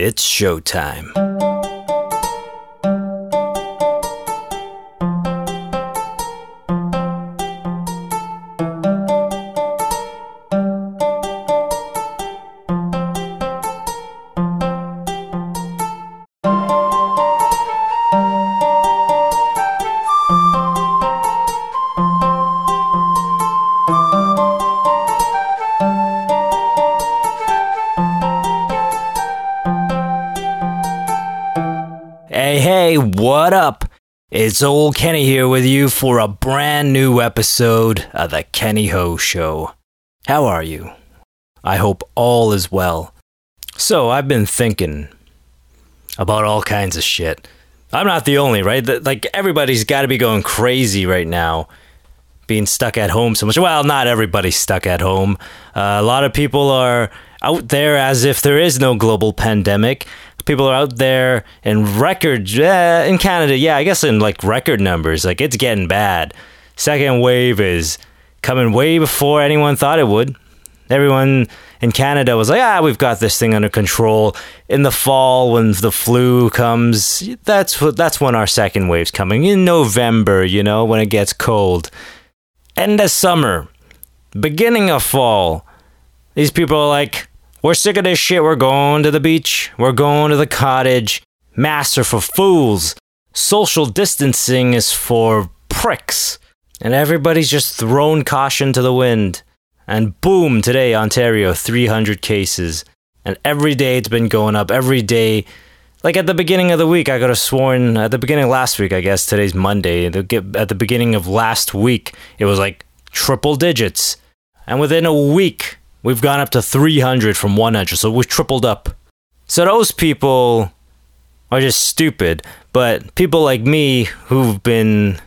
It's showtime. It's old Kenny here with you for a brand new episode of The Kenny Ho Show. How are you? I hope all is well. So, I've been thinking about all kinds of shit. I'm not the only, right? Like, everybody's got to be going crazy right now, being stuck at home so much. Well, not everybody's stuck at home. Uh, a lot of people are out there as if there is no global pandemic. People are out there in record uh, in Canada. Yeah, I guess in like record numbers. Like it's getting bad. Second wave is coming way before anyone thought it would. Everyone in Canada was like, "Ah, we've got this thing under control." In the fall, when the flu comes, that's what that's when our second wave's coming. In November, you know, when it gets cold. End of summer, beginning of fall. These people are like, we're sick of this shit. We're going to the beach. We're going to the cottage. Masks are for fools. Social distancing is for pricks. And everybody's just thrown caution to the wind. And boom, today, Ontario, 300 cases. And every day it's been going up. Every day. Like at the beginning of the week, I could have sworn, at the beginning of last week, I guess today's Monday, at the beginning of last week, it was like triple digits. And within a week, we've gone up to 300 from 100. So we've tripled up. So those people are just stupid. But people like me who've been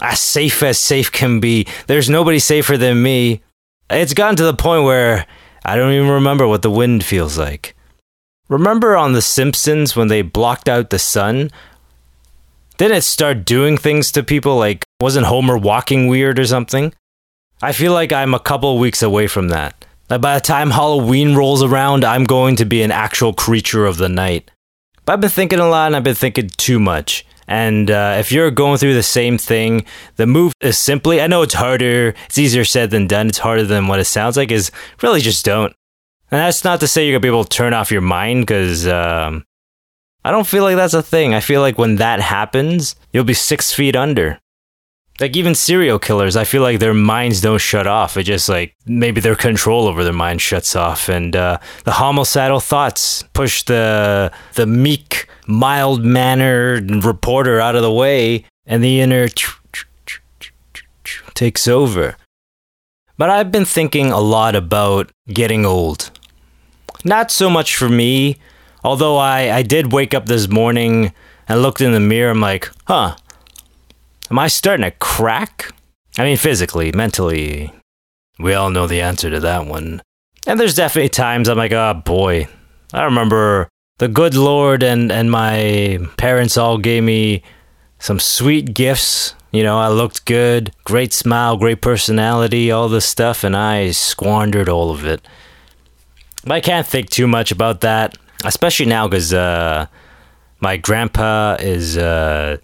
as safe as safe can be, there's nobody safer than me. It's gotten to the point where I don't even remember what the wind feels like. Remember on The Simpsons when they blocked out the sun? Didn't it start doing things to people like, wasn't Homer walking weird or something? I feel like I'm a couple weeks away from that. Like by the time Halloween rolls around, I'm going to be an actual creature of the night. But I've been thinking a lot and I've been thinking too much. And uh, if you're going through the same thing, the move is simply I know it's harder, it's easier said than done, it's harder than what it sounds like, is really just don't. And that's not to say you're going to be able to turn off your mind because um, I don't feel like that's a thing. I feel like when that happens, you'll be six feet under. Like even serial killers, I feel like their minds don't shut off. It just like maybe their control over their mind shuts off, and uh, the homicidal thoughts push the the meek, mild mannered reporter out of the way, and the inner takes over. But I've been thinking a lot about getting old. Not so much for me, although I, I did wake up this morning and looked in the mirror. I'm like, huh, Am I starting to crack? I mean, physically, mentally. We all know the answer to that one. And there's definitely times I'm like, oh boy. I remember the good Lord and, and my parents all gave me some sweet gifts. You know, I looked good, great smile, great personality, all this stuff, and I squandered all of it. But I can't think too much about that, especially now because uh, my grandpa is. Uh,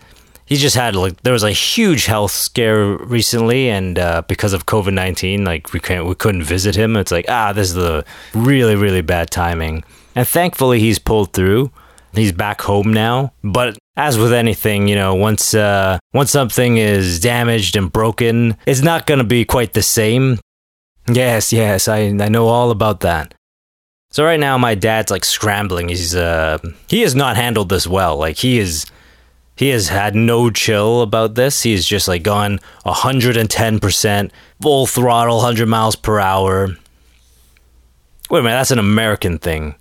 he just had like there was a huge health scare recently and uh, because of covid-19 like we can't we couldn't visit him. It's like ah this is the really really bad timing. And thankfully he's pulled through. He's back home now. But as with anything you know once uh, once something is damaged and broken it's not going to be quite the same. Yes yes I, I know all about that. So right now my dad's like scrambling. He's uh he has not handled this well. Like he is he has had no chill about this. He's just like gone 110%, full throttle, 100 miles per hour. Wait a minute, that's an American thing.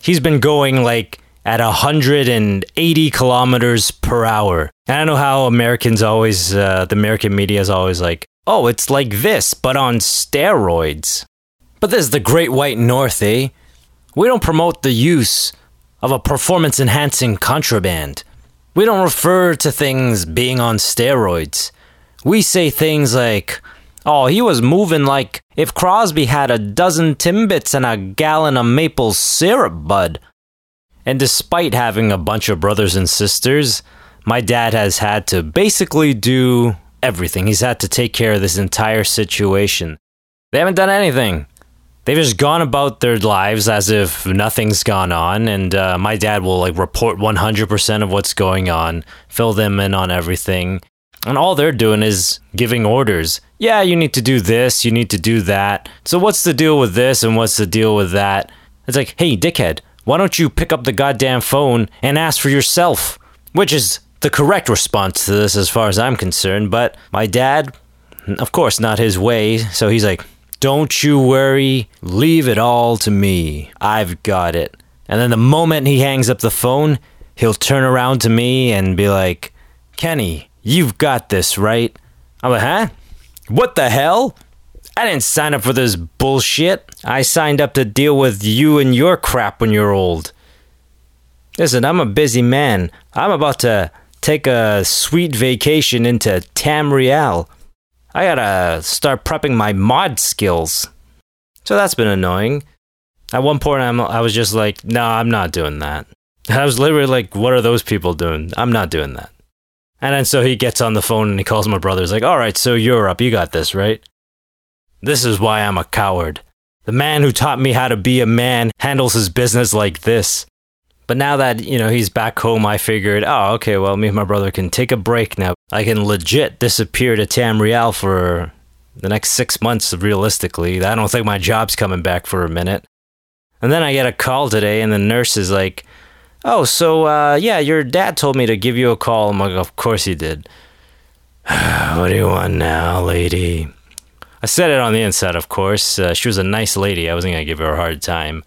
He's been going like at 180 kilometers per hour. And I know how Americans always, uh, the American media is always like, oh, it's like this, but on steroids. But this is the Great White North, eh? We don't promote the use of a performance enhancing contraband. We don't refer to things being on steroids. We say things like, oh, he was moving like if Crosby had a dozen Timbits and a gallon of maple syrup, bud. And despite having a bunch of brothers and sisters, my dad has had to basically do everything. He's had to take care of this entire situation. They haven't done anything. They've just gone about their lives as if nothing's gone on, and uh, my dad will like report 100% of what's going on, fill them in on everything, and all they're doing is giving orders. Yeah, you need to do this, you need to do that. So what's the deal with this and what's the deal with that? It's like, hey, dickhead, why don't you pick up the goddamn phone and ask for yourself? Which is the correct response to this as far as I'm concerned, but my dad, of course, not his way, so he's like, don't you worry, leave it all to me. I've got it. And then the moment he hangs up the phone, he'll turn around to me and be like, Kenny, you've got this, right? I'm like, huh? What the hell? I didn't sign up for this bullshit. I signed up to deal with you and your crap when you're old. Listen, I'm a busy man. I'm about to take a sweet vacation into Tamriel. I gotta start prepping my mod skills. So that's been annoying. At one point, I'm, I was just like, no, I'm not doing that. I was literally like, what are those people doing? I'm not doing that. And then so he gets on the phone and he calls my brother. He's like, all right, so you're up. You got this, right? This is why I'm a coward. The man who taught me how to be a man handles his business like this. But now that, you know, he's back home, I figured, oh, okay, well, me and my brother can take a break now. I can legit disappear to Tamriel for the next six months, realistically. I don't think my job's coming back for a minute. And then I get a call today, and the nurse is like, oh, so, uh, yeah, your dad told me to give you a call. I'm like, of course he did. what do you want now, lady? I said it on the inside, of course. Uh, she was a nice lady. I wasn't going to give her a hard time.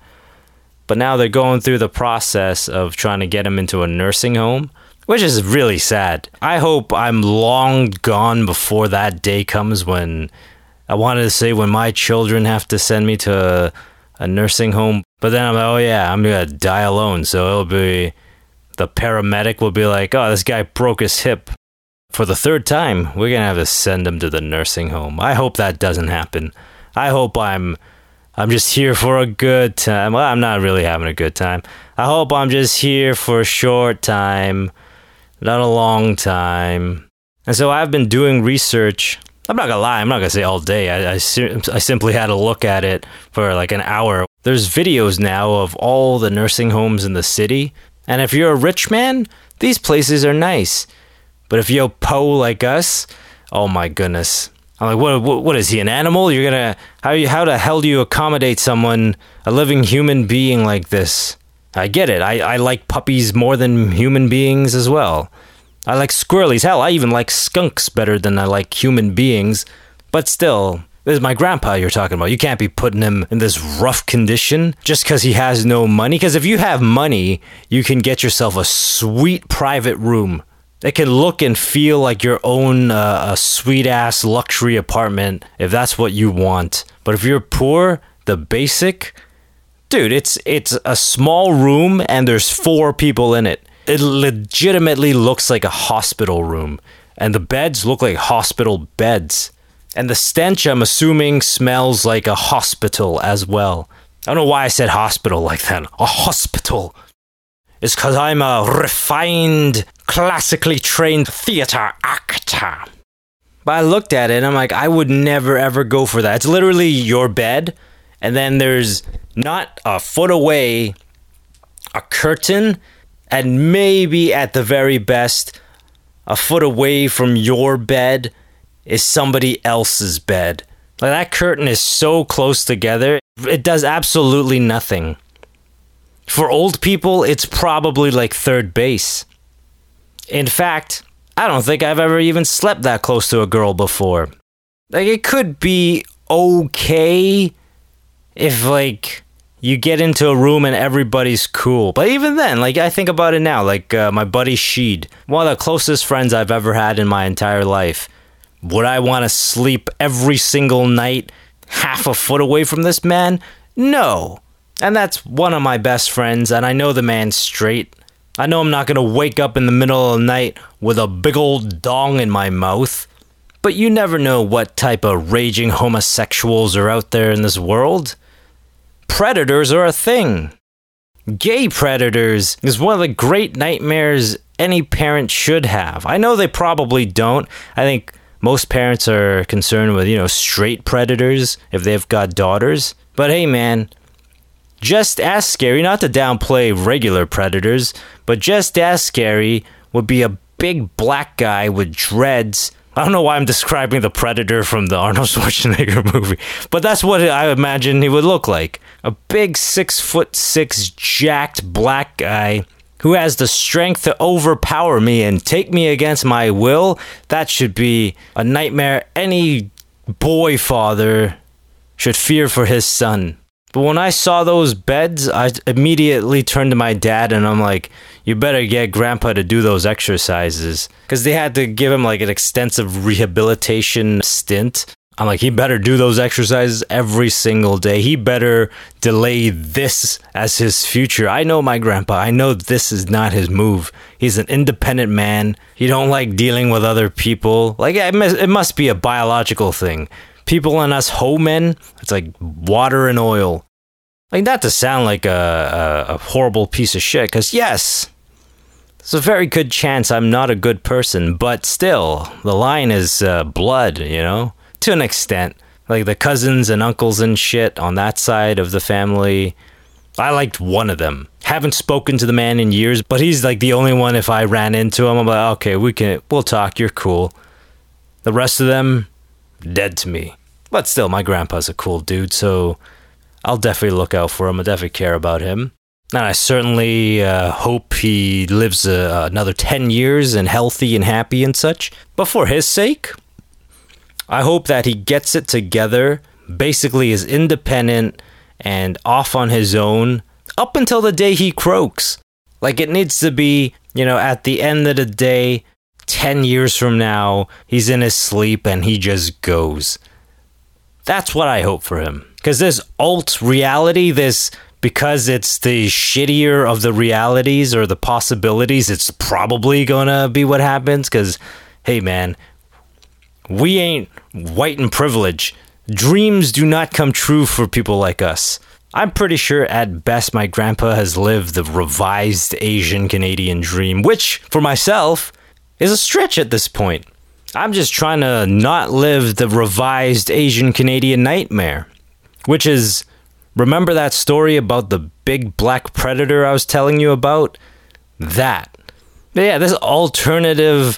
But now they're going through the process of trying to get him into a nursing home, which is really sad. I hope I'm long gone before that day comes when I wanted to say when my children have to send me to a, a nursing home. But then I'm like, oh yeah, I'm going to die alone. So it'll be the paramedic will be like, oh, this guy broke his hip. For the third time, we're going to have to send him to the nursing home. I hope that doesn't happen. I hope I'm I'm just here for a good time. Well, I'm not really having a good time. I hope I'm just here for a short time, not a long time. And so I've been doing research. I'm not gonna lie, I'm not gonna say all day. I, I, I simply had to look at it for like an hour. There's videos now of all the nursing homes in the city. And if you're a rich man, these places are nice. But if you're po like us, oh my goodness, I'm like, what, what, what is he, an animal? You're gonna, how, you, how the hell do you accommodate someone, a living human being like this? I get it. I, I like puppies more than human beings as well. I like squirrelies. Hell, I even like skunks better than I like human beings. But still, this is my grandpa you're talking about. You can't be putting him in this rough condition just because he has no money. Because if you have money, you can get yourself a sweet private room it can look and feel like your own uh, sweet ass luxury apartment if that's what you want. But if you're poor, the basic, dude, it's it's a small room and there's four people in it. It legitimately looks like a hospital room, and the beds look like hospital beds. And the stench, I'm assuming, smells like a hospital as well. I don't know why I said hospital like that. A hospital. It's because I'm a refined classically trained theater actor. But I looked at it and I'm like, I would never ever go for that. It's literally your bed, and then there's not a foot away a curtain, and maybe at the very best, a foot away from your bed is somebody else's bed. Like that curtain is so close together, it does absolutely nothing. For old people, it's probably like third base. In fact, I don't think I've ever even slept that close to a girl before. Like, it could be okay if, like, you get into a room and everybody's cool. But even then, like, I think about it now. Like, uh, my buddy Sheed, one of the closest friends I've ever had in my entire life. Would I want to sleep every single night half a foot away from this man? No. And that's one of my best friends, and I know the man straight. I know I'm not gonna wake up in the middle of the night with a big old dong in my mouth, but you never know what type of raging homosexuals are out there in this world. Predators are a thing. Gay predators is one of the great nightmares any parent should have. I know they probably don't. I think most parents are concerned with, you know, straight predators if they've got daughters. But hey, man, just as scary, not to downplay regular predators, but just as scary would be a big black guy with dreads. I don't know why I'm describing the predator from the Arnold Schwarzenegger movie, but that's what I imagine he would look like. A big six foot six jacked black guy who has the strength to overpower me and take me against my will. That should be a nightmare any boy father should fear for his son. But when I saw those beds, I immediately turned to my dad and I'm like, you better get grandpa to do those exercises. Because they had to give him like an extensive rehabilitation stint. I'm like, he better do those exercises every single day. He better delay this as his future. I know my grandpa. I know this is not his move. He's an independent man. He don't like dealing with other people. Like, it must be a biological thing people and us Ho men, it's like water and oil. Like, not to sound like a, a, a horrible piece of shit, because yes, there's a very good chance I'm not a good person, but still, the line is uh, blood, you know? To an extent. Like the cousins and uncles and shit on that side of the family. I liked one of them. Haven't spoken to the man in years, but he's like the only one if I ran into him, I'm like, okay, we can, we'll talk, you're cool. The rest of them, dead to me. But still, my grandpa's a cool dude, so I'll definitely look out for him. I definitely care about him. And I certainly uh, hope he lives uh, another 10 years and healthy and happy and such. But for his sake, I hope that he gets it together, basically is independent and off on his own up until the day he croaks. Like it needs to be, you know, at the end of the day, 10 years from now, he's in his sleep and he just goes. That's what I hope for him. Because this alt reality, this because it's the shittier of the realities or the possibilities, it's probably gonna be what happens. Because, hey man, we ain't white and privileged. Dreams do not come true for people like us. I'm pretty sure at best my grandpa has lived the revised Asian Canadian dream, which for myself is a stretch at this point. I'm just trying to not live the revised Asian Canadian nightmare, which is remember that story about the big black predator I was telling you about? That. Yeah, this alternative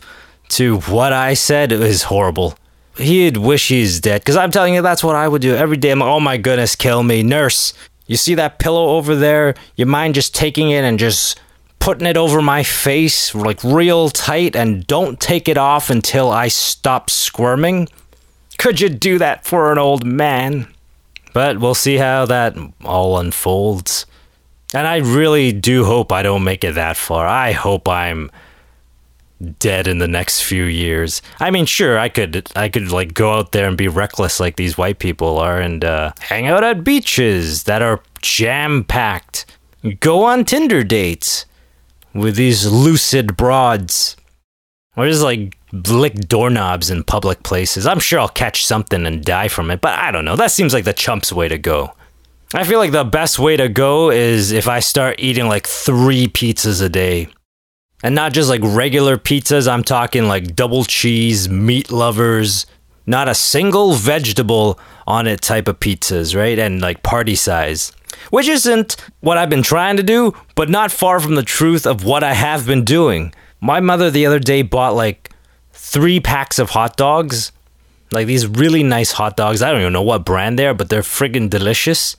to what I said is horrible. He'd wish he's dead because I'm telling you, that's what I would do every day. I'm like, oh my goodness, kill me. Nurse, you see that pillow over there? You mind just taking it and just putting it over my face like real tight and don't take it off until I stop squirming? Could you do that for an old man? But we'll see how that all unfolds. And I really do hope I don't make it that far. I hope I'm dead in the next few years. I mean, sure, I could I could like go out there and be reckless like these white people are and uh, hang out at beaches that are jam packed. Go on Tinder dates with these lucid broads. Or just like lick doorknobs in public places. I'm sure I'll catch something and die from it, but I don't know. That seems like the chump's way to go. I feel like the best way to go is if I start eating like three pizzas a day. And not just like regular pizzas, I'm talking like double cheese, meat lovers, not a single vegetable on it type of pizzas, right? And like party size which isn't what I've been trying to do, but not far from the truth of what I have been doing. My mother the other day bought like three packs of hot dogs, like these really nice hot dogs. I don't even know what brand they are, but they're friggin' delicious.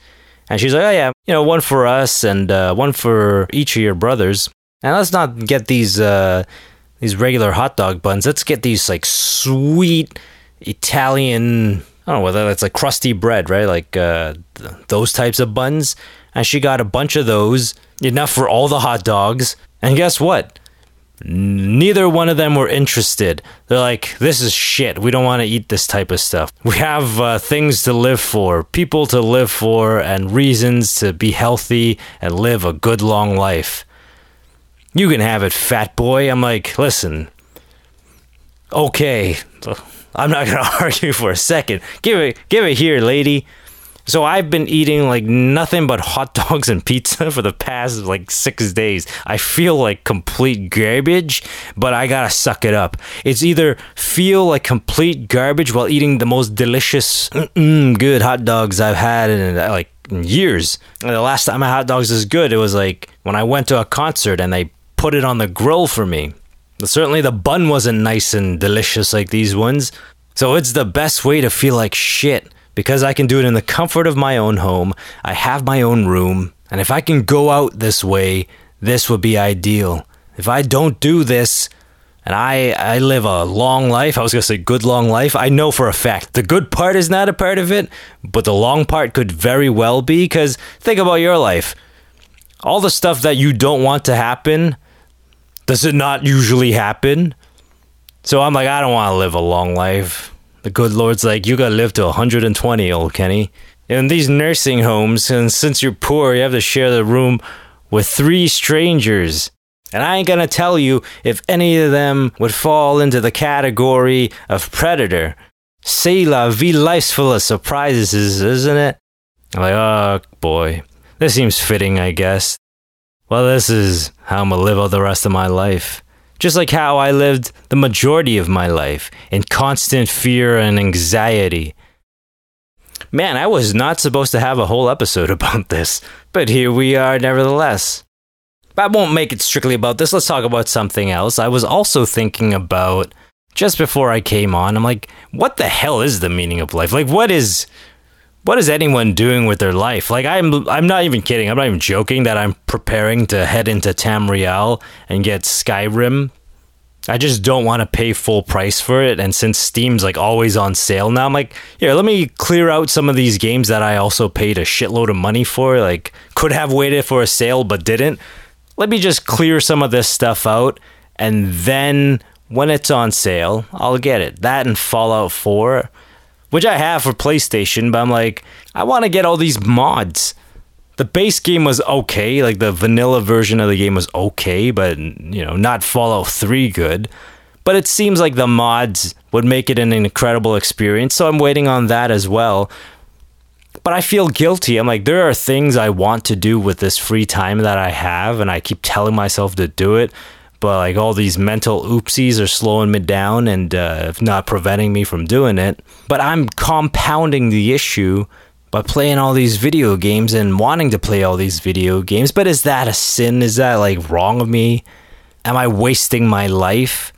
And she's like, oh yeah, you know, one for us and uh, one for each of your brothers. And let's not get these uh, these regular hot dog buns. Let's get these like sweet Italian I don't know whether that's like crusty bread, right? Like uh, th- those types of buns. And she got a bunch of those, enough for all the hot dogs. And guess what? Neither one of them were interested. They're like, this is shit. We don't want to eat this type of stuff. We have uh, things to live for, people to live for, and reasons to be healthy and live a good long life. You can have it, fat boy. I'm like, listen, okay I'm not gonna argue for a second. Give it, give it here, lady. So I've been eating like nothing but hot dogs and pizza for the past like six days. I feel like complete garbage, but I gotta suck it up. It's either feel like complete garbage while eating the most delicious, good hot dogs I've had in like years. And the last time I had hot dogs was good, it was like when I went to a concert and they put it on the grill for me. Certainly the bun wasn't nice and delicious like these ones. So it's the best way to feel like shit because I can do it in the comfort of my own home. I have my own room. And if I can go out this way, this would be ideal. If I don't do this, and I, I live a long life, I was to say good long life, I know for a fact the good part is not a part of it, but the long part could very well be because think about your life. All the stuff that you don't want to happen, does it not usually happen? So I'm like, I don't want to live a long life. The good Lord's like, you gotta live to 120, old Kenny. In these nursing homes, and since you're poor, you have to share the room with three strangers. And I ain't gonna tell you if any of them would fall into the category of predator. C'est la vie, life's full of surprises, isn't it? I'm like, oh boy, this seems fitting, I guess. Well, this is how I'm gonna live all the rest of my life just like how I lived the majority of my life in constant fear and anxiety. Man, I was not supposed to have a whole episode about this, but here we are nevertheless. I won't make it strictly about this. Let's talk about something else. I was also thinking about just before I came on. I'm like, what the hell is the meaning of life? Like, what is what is anyone doing with their life? Like I'm I'm not even kidding. I'm not even joking that I'm preparing to head into Tamriel and get Skyrim. I just don't want to pay full price for it. And since Steam's like always on sale now, I'm like, here, let me clear out some of these games that I also paid a shitload of money for. Like, could have waited for a sale but didn't. Let me just clear some of this stuff out. And then when it's on sale, I'll get it. That and Fallout 4 which I have for PlayStation, but I'm like, I want to get all these mods. The base game was okay, like the vanilla version of the game was okay, but you know, not Fallout 3 good. But it seems like the mods would make it an incredible experience, so I'm waiting on that as well. But I feel guilty. I'm like, there are things I want to do with this free time that I have, and I keep telling myself to do it but like all these mental oopsies are slowing me down and uh, not preventing me from doing it. But I'm compounding the issue by playing all these video games and wanting to play all these video games. But is that a sin? Is that like wrong of me? Am I wasting my life?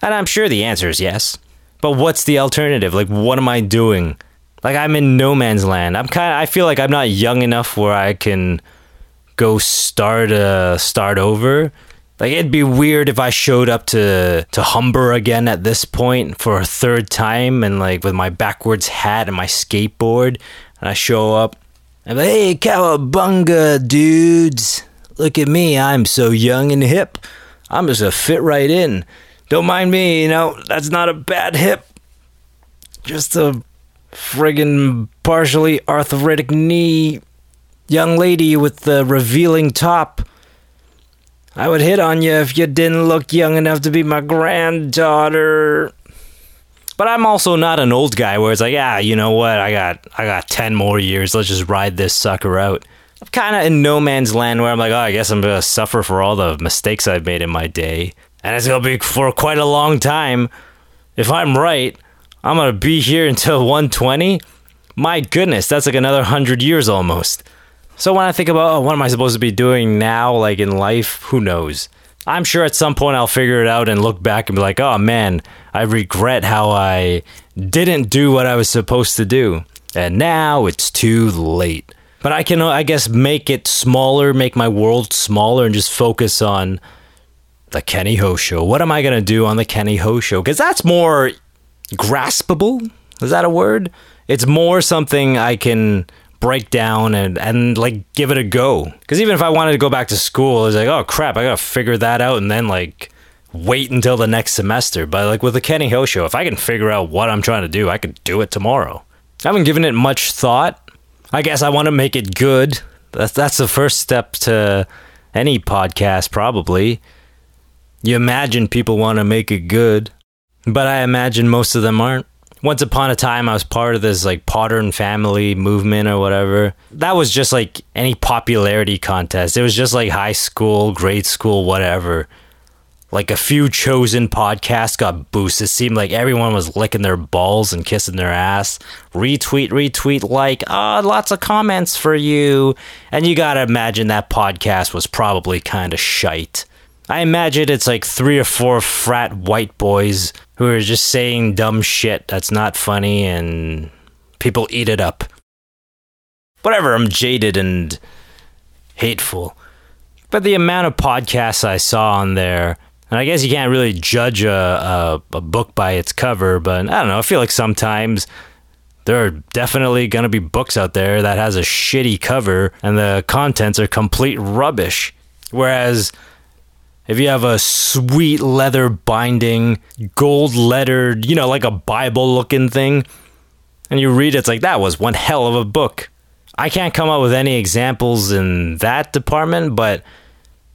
And I'm sure the answer is yes. But what's the alternative? Like, what am I doing? Like, I'm in no man's land. I'm kind of, I feel like I'm not young enough where I can go start, uh, start over like it'd be weird if I showed up to to Humber again at this point for a third time and like with my backwards hat and my skateboard and I show up and I'm like, hey cowabunga dudes. Look at me, I'm so young and hip. I'm just a fit right in. Don't mind me, you know, that's not a bad hip. Just a friggin' partially arthritic knee young lady with the revealing top I would hit on you if you didn't look young enough to be my granddaughter. But I'm also not an old guy where it's like, ah, you know what? I got I got 10 more years. Let's just ride this sucker out. I'm kind of in no man's land where I'm like, oh, I guess I'm going to suffer for all the mistakes I've made in my day. And it's going to be for quite a long time. If I'm right, I'm going to be here until 120. My goodness, that's like another 100 years almost. So when I think about oh, what am I supposed to be doing now, like in life, who knows? I'm sure at some point I'll figure it out and look back and be like, oh man, I regret how I didn't do what I was supposed to do. And now it's too late. But I can, I guess, make it smaller, make my world smaller, and just focus on the Kenny Ho show. What am I going to do on the Kenny Ho show? Because that's more graspable. Is that a word? It's more something I can break down and and like give it a go. Because even if I wanted to go back to school, it's like, oh crap, I gotta figure that out and then like wait until the next semester. But like with the Kenny Ho show, if I can figure out what I'm trying to do, I could do it tomorrow. I haven't given it much thought. I guess I want to make it good. That's that's the first step to any podcast, probably. You imagine people want to make it good, but I imagine most of them aren't. Once upon a time I was part of this like Podern Family movement or whatever. That was just like any popularity contest. It was just like high school, grade school, whatever. Like a few chosen podcasts got boosted. It seemed like everyone was licking their balls and kissing their ass. Retweet, retweet, like, oh, lots of comments for you. And you gotta imagine that podcast was probably kind of shite. I imagine it's like three or four frat white boys who are just saying dumb shit that's not funny and people eat it up. Whatever, I'm jaded and hateful. But the amount of podcasts I saw on there, and I guess you can't really judge a, a, a book by its cover, but I don't know. I feel like sometimes there are definitely going to be books out there that has a shitty cover and the contents are complete rubbish. Whereas if you have a sweet leather binding, gold lettered, you know, like a Bible looking thing, and you read it, it's like that was one hell of a book. I can't come up with any examples in that department, but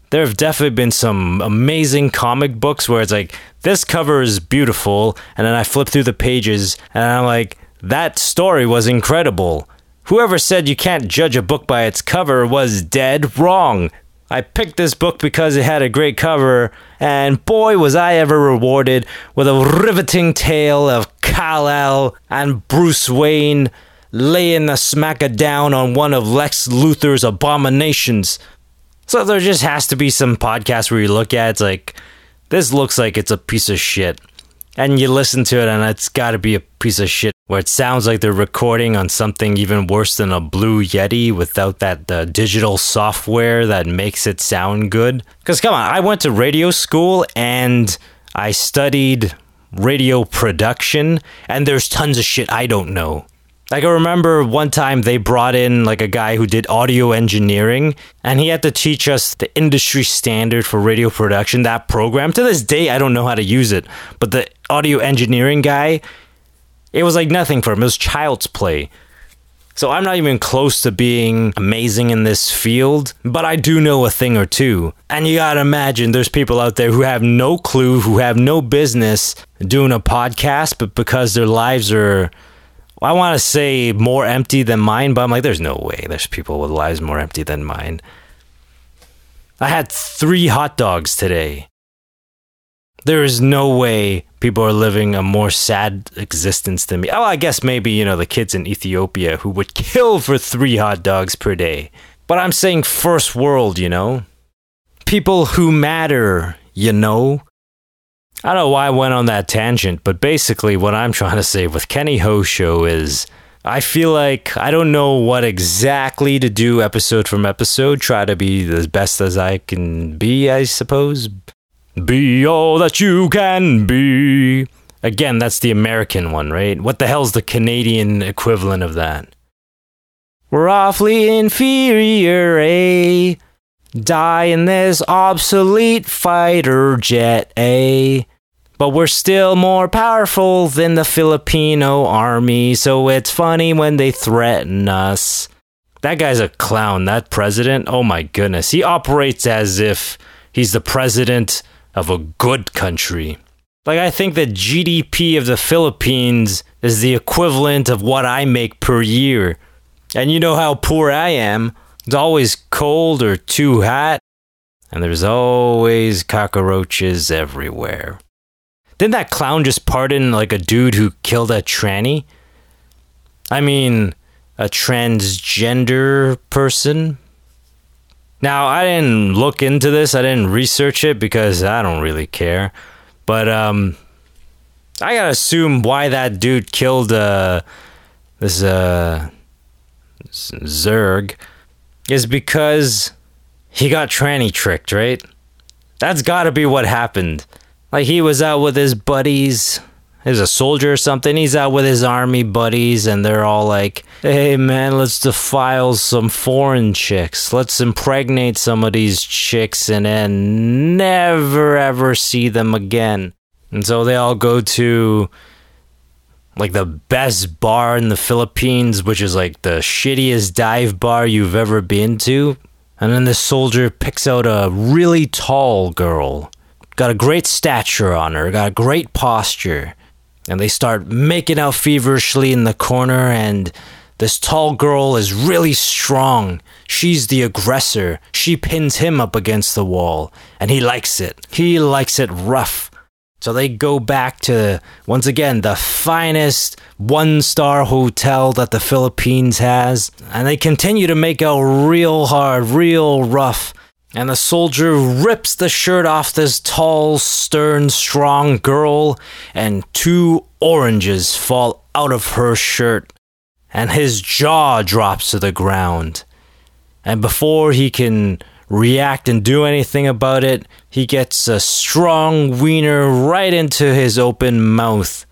there have definitely been some amazing comic books where it's like, this cover is beautiful, and then I flip through the pages and I'm like, that story was incredible. Whoever said you can't judge a book by its cover was dead wrong. I picked this book because it had a great cover, and boy, was I ever rewarded with a riveting tale of Kal-El and Bruce Wayne laying the smacker down on one of Lex Luthor's abominations. So there just has to be some podcast where you look at it, it's like, this looks like it's a piece of shit. And you listen to it, and it's got to be a piece of shit where it sounds like they're recording on something even worse than a Blue Yeti without that uh, digital software that makes it sound good. Because come on, I went to radio school and I studied radio production, and there's tons of shit I don't know. Like I remember one time they brought in like a guy who did audio engineering and he had to teach us the industry standard for radio production, that program. To this day I don't know how to use it, but the audio engineering guy, it was like nothing for him. It was child's play. So I'm not even close to being amazing in this field, but I do know a thing or two. And you gotta imagine there's people out there who have no clue, who have no business doing a podcast, but because their lives are I want to say more empty than mine, but I'm like, there's no way. There's people with lives more empty than mine. I had three hot dogs today. There is no way people are living a more sad existence than me. Oh, I guess maybe, you know, the kids in Ethiopia who would kill for three hot dogs per day. But I'm saying first world, you know? People who matter, you know? I don't know why I went on that tangent, but basically, what I'm trying to say with Kenny Ho Show is I feel like I don't know what exactly to do episode from episode. Try to be as best as I can be, I suppose. Be all that you can be. Again, that's the American one, right? What the hell's the Canadian equivalent of that? We're awfully inferior, eh? Die in this obsolete fighter jet, eh? But we're still more powerful than the Filipino army, so it's funny when they threaten us. That guy's a clown, that president. Oh my goodness. He operates as if he's the president of a good country. Like, I think the GDP of the Philippines is the equivalent of what I make per year. And you know how poor I am. It's always cold or too hot, and there's always cockroaches everywhere. Didn't that clown just pardon like a dude who killed a tranny? I mean, a transgender person? Now, I didn't look into this. I didn't research it because I don't really care. But um I got to assume why that dude killed uh this uh Zerg is because he got tranny tricked, right? That's got to be what happened. Like he was out with his buddies. He's a soldier or something. He's out with his army buddies, and they're all like, "Hey man, let's defile some foreign chicks. Let's impregnate some of these chicks, and then never ever see them again." And so they all go to like the best bar in the Philippines, which is like the shittiest dive bar you've ever been to. And then the soldier picks out a really tall girl got a great stature on her, got a great posture, and they start making out feverishly in the corner and this tall girl is really strong. She's the aggressor. She pins him up against the wall, and he likes it. He likes it rough. So they go back to, once again, the finest one star hotel that the Philippines has, and they continue to make out real hard, real rough. And the soldier rips the shirt off this tall, stern, strong girl, and two oranges fall out of her shirt and his jaw drops to the ground. And before he can react and do anything about it, he gets a strong wiener right into his open mouth.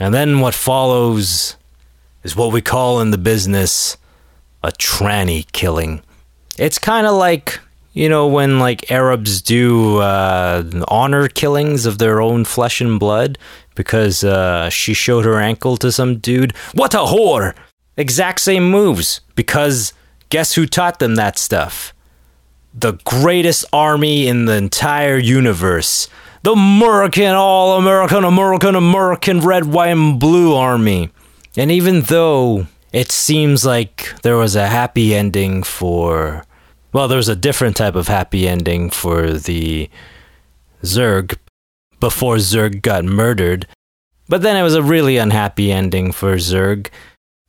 And then what follows is what we call in the business a tranny killing. It's kind of like, you know, when like Arabs do uh, honor killings of their own flesh and blood because uh, she showed her ankle to some dude. What a whore! Exact same moves because guess who taught them that stuff? The greatest army in the entire universe. The American, all American, American, American red, white, and blue army. And even though it seems like there was a happy ending for. Well, there was a different type of happy ending for the Zerg before Zerg got murdered. But then it was a really unhappy ending for Zerg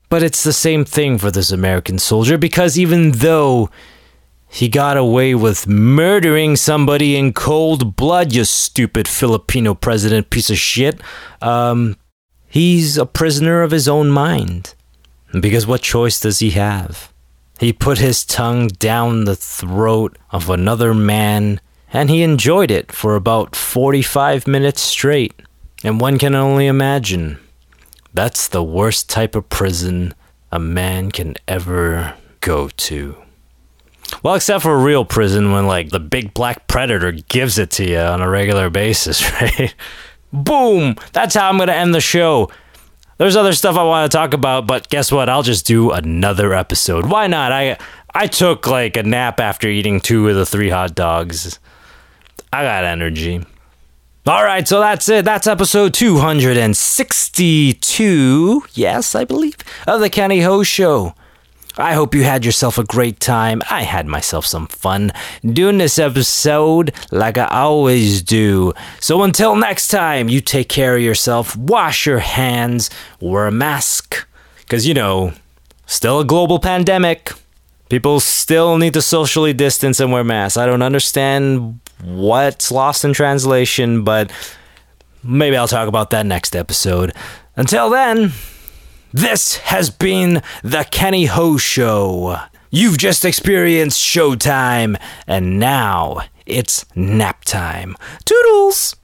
but it's the same thing for this American soldier because even though he got away with murdering somebody in cold blood, you stupid Filipino president piece of shit, um, he's a prisoner of his own mind. Because what choice does he have? He put his tongue down the throat of another man and he enjoyed it for about 45 minutes straight. And one can only imagine that's the worst type of prison a man can ever go to. Well, except for a real prison when, like, the big black predator gives it to you on a regular basis, right? Boom! That's how I'm going to end the show. There's other stuff I want to talk about, but guess what? I'll just do another episode. Why not? I I took like a nap after eating two of the three hot dogs. I got energy. All right, so that's it. That's episode 262. Yes, I believe, of the Kenny Ho Show. I hope you had yourself a great time. I had myself some fun doing this episode like I always do. So until next time, you take care of yourself, wash your hands, wear a mask. Because, you know, still a global pandemic. People still need to socially distance and wear masks. I don't understand what's lost in translation, but maybe I'll talk about that next episode. Until then, this has been the Kenny Ho Show. You've just experienced showtime, and now it's nap time. Toodles!